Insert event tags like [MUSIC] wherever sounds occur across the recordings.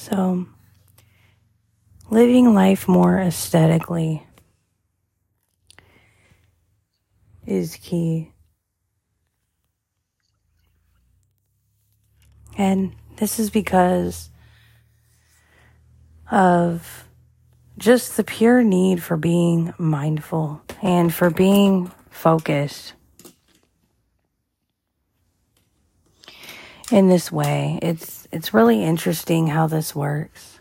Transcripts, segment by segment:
So, living life more aesthetically is key. And this is because of just the pure need for being mindful and for being focused in this way. It's it's really interesting how this works.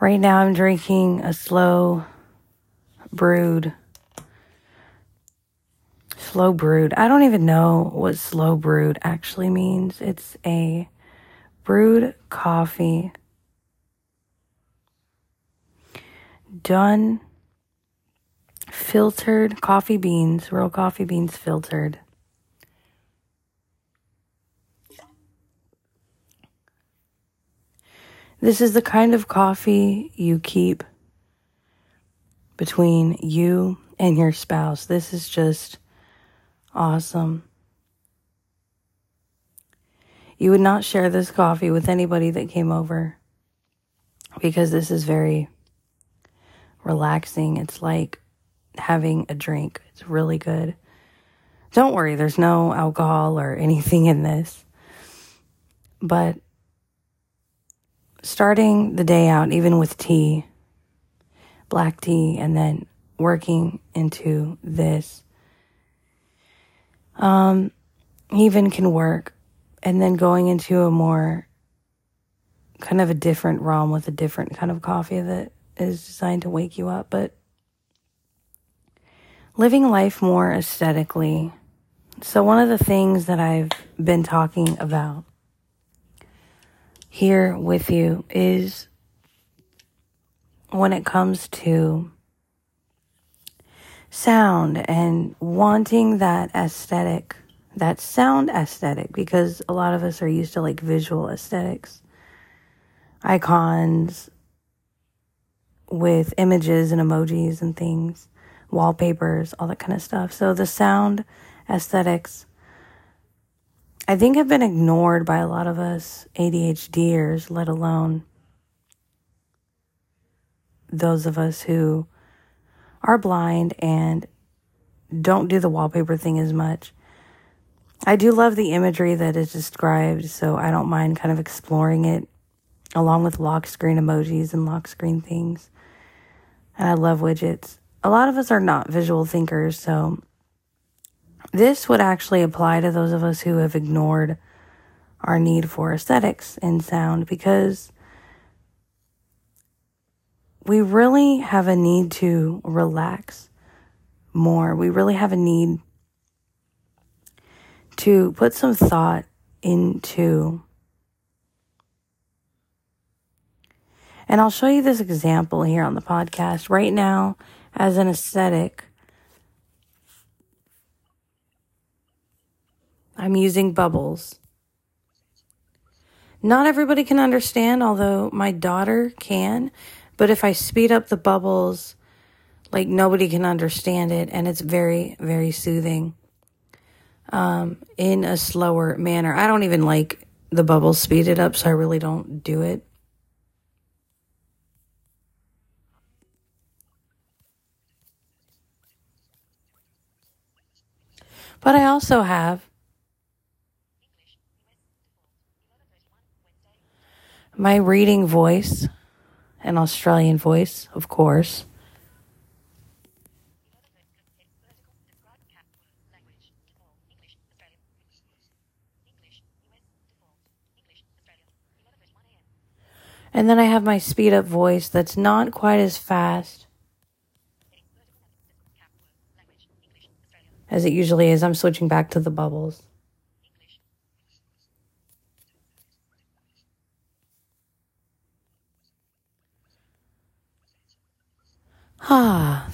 Right now I'm drinking a slow brewed slow brewed. I don't even know what slow brewed actually means. It's a brewed coffee done filtered coffee beans, real coffee beans filtered. This is the kind of coffee you keep between you and your spouse. This is just awesome. You would not share this coffee with anybody that came over because this is very relaxing. It's like having a drink. It's really good. Don't worry, there's no alcohol or anything in this. But starting the day out, even with tea, black tea, and then working into this, um, even can work. And then going into a more kind of a different realm with a different kind of coffee that is designed to wake you up, but living life more aesthetically. So, one of the things that I've been talking about here with you is when it comes to sound and wanting that aesthetic, that sound aesthetic, because a lot of us are used to like visual aesthetics, icons, with images and emojis and things, wallpapers, all that kind of stuff. So the sound aesthetics, I think, have been ignored by a lot of us ADHDers, let alone those of us who are blind and don't do the wallpaper thing as much. I do love the imagery that is described, so I don't mind kind of exploring it along with lock screen emojis and lock screen things and I love widgets. A lot of us are not visual thinkers, so this would actually apply to those of us who have ignored our need for aesthetics in sound because we really have a need to relax more. We really have a need to put some thought into And I'll show you this example here on the podcast. Right now, as an aesthetic, I'm using bubbles. Not everybody can understand, although my daughter can. But if I speed up the bubbles, like nobody can understand it, and it's very, very soothing um, in a slower manner. I don't even like the bubbles speeded up, so I really don't do it. But I also have my reading voice, an Australian voice, of course. And then I have my speed up voice that's not quite as fast as it usually is. I'm switching back to the bubbles.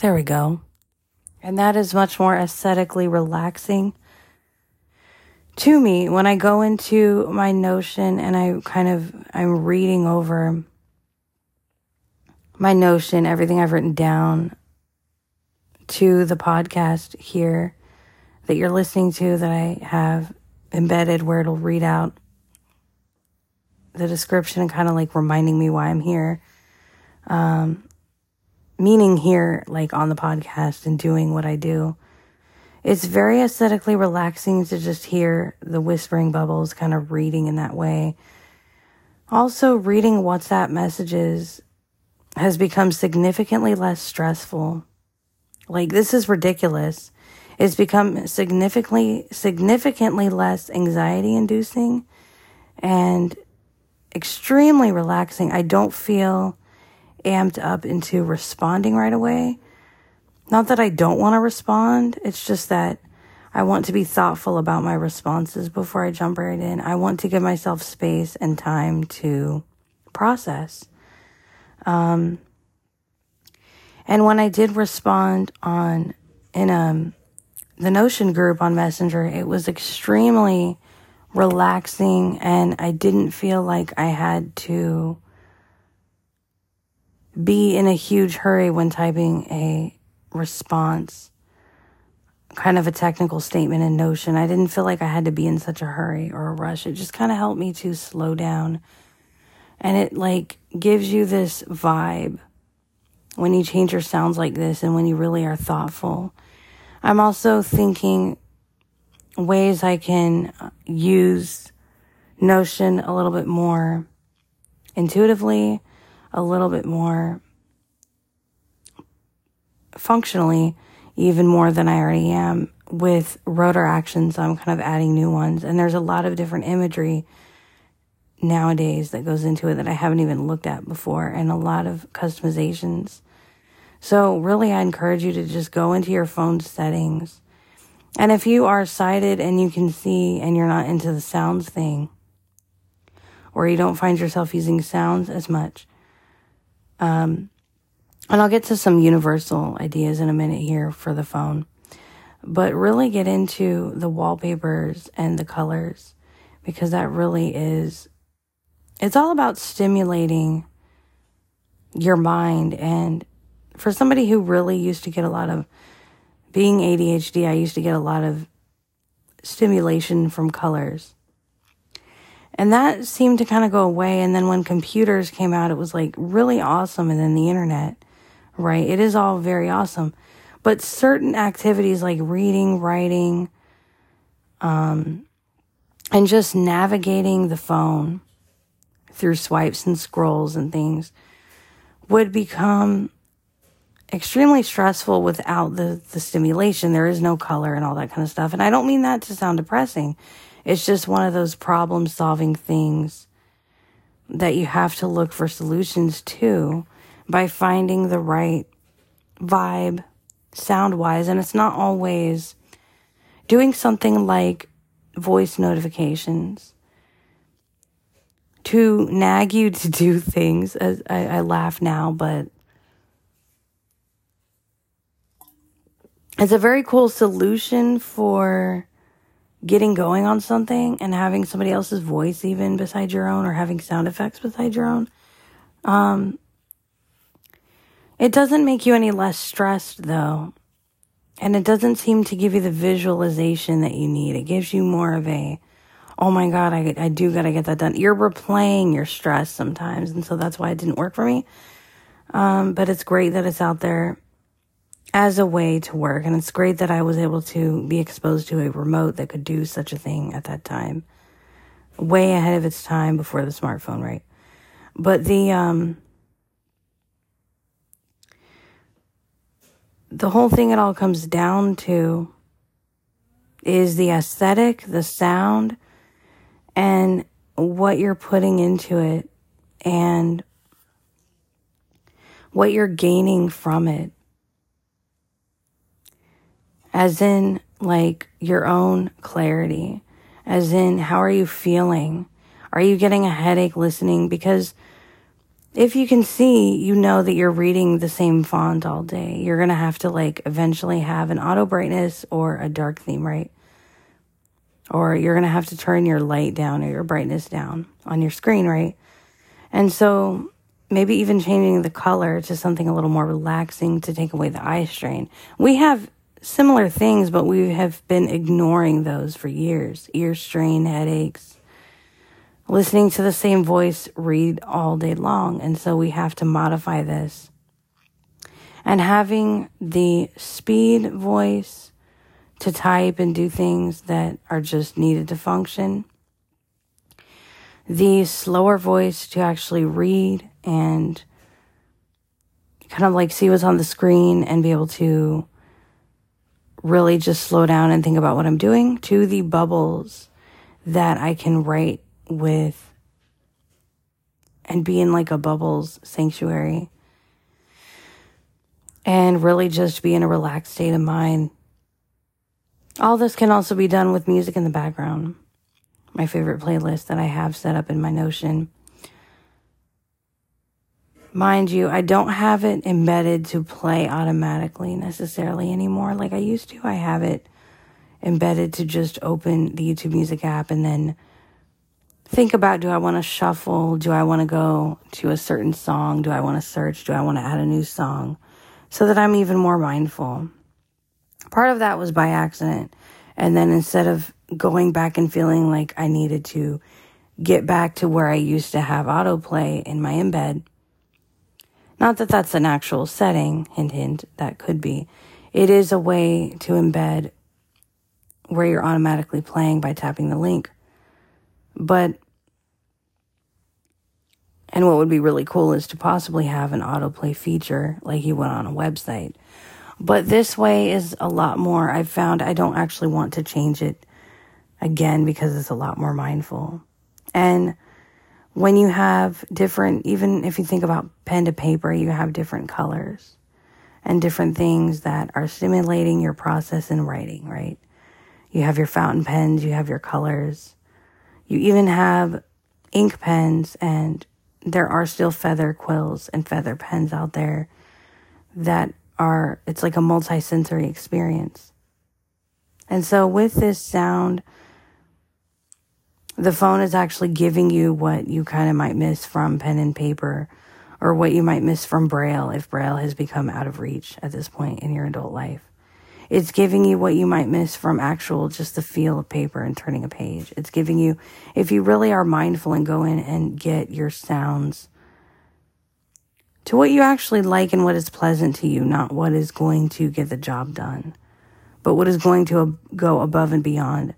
There we go. And that is much more aesthetically relaxing to me when I go into my notion and I kind of I'm reading over my notion, everything I've written down to the podcast here that you're listening to that I have embedded where it'll read out the description and kind of like reminding me why I'm here. Um, meaning here, like on the podcast and doing what I do. It's very aesthetically relaxing to just hear the whispering bubbles kind of reading in that way. Also, reading WhatsApp messages has become significantly less stressful. Like, this is ridiculous. It's become significantly, significantly less anxiety inducing and extremely relaxing. I don't feel amped up into responding right away. Not that I don't want to respond, it's just that I want to be thoughtful about my responses before I jump right in. I want to give myself space and time to process. Um, and when I did respond on in um the Notion group on Messenger, it was extremely relaxing and I didn't feel like I had to be in a huge hurry when typing a response, kind of a technical statement in Notion. I didn't feel like I had to be in such a hurry or a rush. It just kind of helped me to slow down. And it like gives you this vibe when you change your sounds like this and when you really are thoughtful. I'm also thinking ways I can uh, use Notion a little bit more intuitively, a little bit more functionally even more than I already am with rotor actions. I'm kind of adding new ones. And there's a lot of different imagery nowadays that goes into it that I haven't even looked at before and a lot of customizations. So really, I encourage you to just go into your phone settings. And if you are sighted and you can see and you're not into the sounds thing, or you don't find yourself using sounds as much, um, and I'll get to some universal ideas in a minute here for the phone, but really get into the wallpapers and the colors because that really is, it's all about stimulating your mind. And for somebody who really used to get a lot of, being ADHD, I used to get a lot of stimulation from colors. And that seemed to kind of go away. And then when computers came out, it was like really awesome. And then the internet right? It is all very awesome. But certain activities like reading, writing, um, and just navigating the phone through swipes and scrolls and things would become extremely stressful without the, the stimulation. There is no color and all that kind of stuff. And I don't mean that to sound depressing. It's just one of those problem solving things that you have to look for solutions to by finding the right vibe sound wise. And it's not always doing something like voice notifications to nag you to do [LAUGHS] things. As I, I laugh now, but it's a very cool solution for getting going on something and having somebody else's voice even beside your own or having sound effects beside your own. Um, it doesn't make you any less stressed though. And it doesn't seem to give you the visualization that you need. It gives you more of a, oh my God, I, I do gotta get that done. You're replaying your stress sometimes. And so that's why it didn't work for me. Um, but it's great that it's out there as a way to work. And it's great that I was able to be exposed to a remote that could do such a thing at that time. Way ahead of its time before the smartphone, right? But the, um, the whole thing it all comes down to is the aesthetic, the sound, and what you're putting into it and what you're gaining from it. As in, like, your own clarity. As in, how are you feeling? Are you getting a headache listening? Because if you can see, you know that you're reading the same font all day. You're going to have to like eventually have an auto brightness or a dark theme, right? Or you're going to have to turn your light down or your brightness down on your screen, right? And so maybe even changing the color to something a little more relaxing to take away the eye strain. We have similar things, but we have been ignoring those for years. Ear strain, headaches, listening to the same voice read all day long. And so we have to modify this. And having the speed voice to type and do things that are just needed to function. The slower voice to actually read and kind of like see what's on the screen and be able to really just slow down and think about what I'm doing to the bubbles that I can write with and be in like a bubbles sanctuary and really just be in a relaxed state of mind. All this can also be done with music in the background. My favorite playlist that I have set up in my Notion. Mind you, I don't have it embedded to play automatically necessarily anymore like I used to. I have it embedded to just open the YouTube Music app and then think about do I want to shuffle? Do I want to go to a certain song? Do I want to search? Do I want to add a new song? So that I'm even more mindful. Part of that was by accident. And then instead of going back and feeling like I needed to get back to where I used to have autoplay in my embed, not that that's an actual setting, hint, hint, that could be. It is a way to embed where you're automatically playing by tapping the link. But, and what would be really cool is to possibly have an autoplay feature like you would on a website. But this way is a lot more. I've found I don't actually want to change it again because it's a lot more mindful. And when you have different, even if you think about pen to paper, you have different colors and different things that are stimulating your process in writing, right? You have your fountain pens, you have your colors, you even have ink pens, and there are still feather quills and feather pens out there that are, it's like a multi-sensory experience. And so with this sound, the phone is actually giving you what you kind of might miss from pen and paper or what you might miss from braille if braille has become out of reach at this point in your adult life. It's giving you what you might miss from actual just the feel of paper and turning a page. It's giving you, if you really are mindful and go in and get your sounds to what you actually like and what is pleasant to you, not what is going to get the job done, but what is going to go above and beyond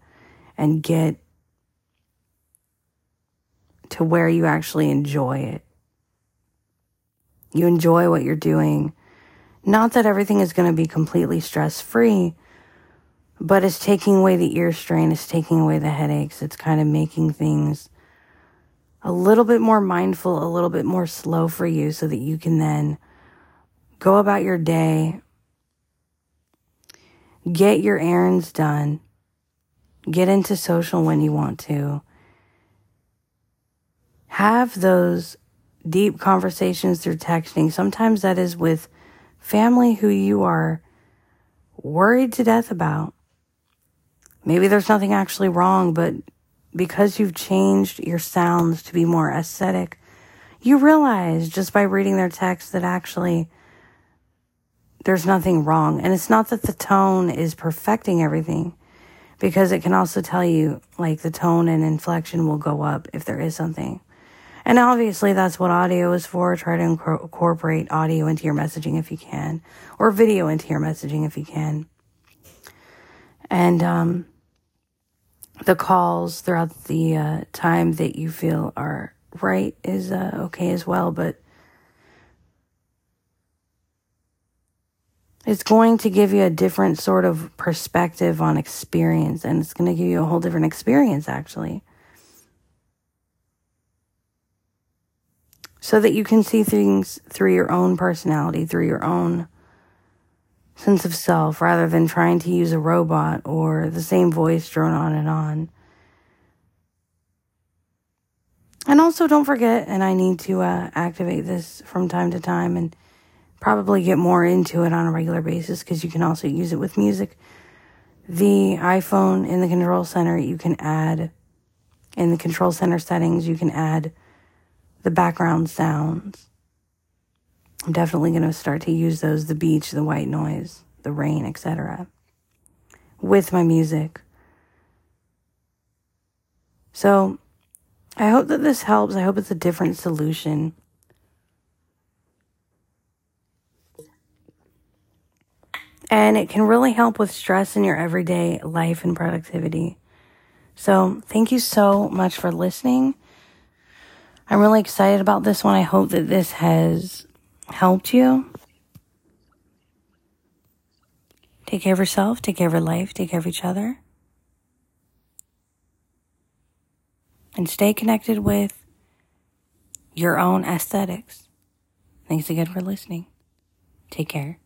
and get to where you actually enjoy it. You enjoy what you're doing. Not that everything is going to be completely stress free, but it's taking away the ear strain, it's taking away the headaches, it's kind of making things a little bit more mindful, a little bit more slow for you so that you can then go about your day, get your errands done, get into social when you want to, have those deep conversations through texting. Sometimes that is with family who you are worried to death about. Maybe there's nothing actually wrong, but because you've changed your sounds to be more aesthetic, you realize just by reading their text that actually there's nothing wrong. And it's not that the tone is perfecting everything because it can also tell you like the tone and inflection will go up if there is something. And obviously, that's what audio is for. Try to incorporate audio into your messaging if you can, or video into your messaging if you can. And um, the calls throughout the uh, time that you feel are right is uh, okay as well, but it's going to give you a different sort of perspective on experience, and it's going to give you a whole different experience, actually. So that you can see things through your own personality, through your own sense of self, rather than trying to use a robot or the same voice drone on and on. And also, don't forget, and I need to uh, activate this from time to time and probably get more into it on a regular basis because you can also use it with music. The iPhone in the control center, you can add, in the control center settings, you can add the background sounds. I'm definitely going to start to use those the beach, the white noise, the rain, etc. with my music. So I hope that this helps. I hope it's a different solution. And it can really help with stress in your everyday life and productivity. So, thank you so much for listening. I'm really excited about this one. I hope that this has helped you. Take care of yourself, take care of your life, take care of each other. And stay connected with your own aesthetics. Thanks again for listening. Take care.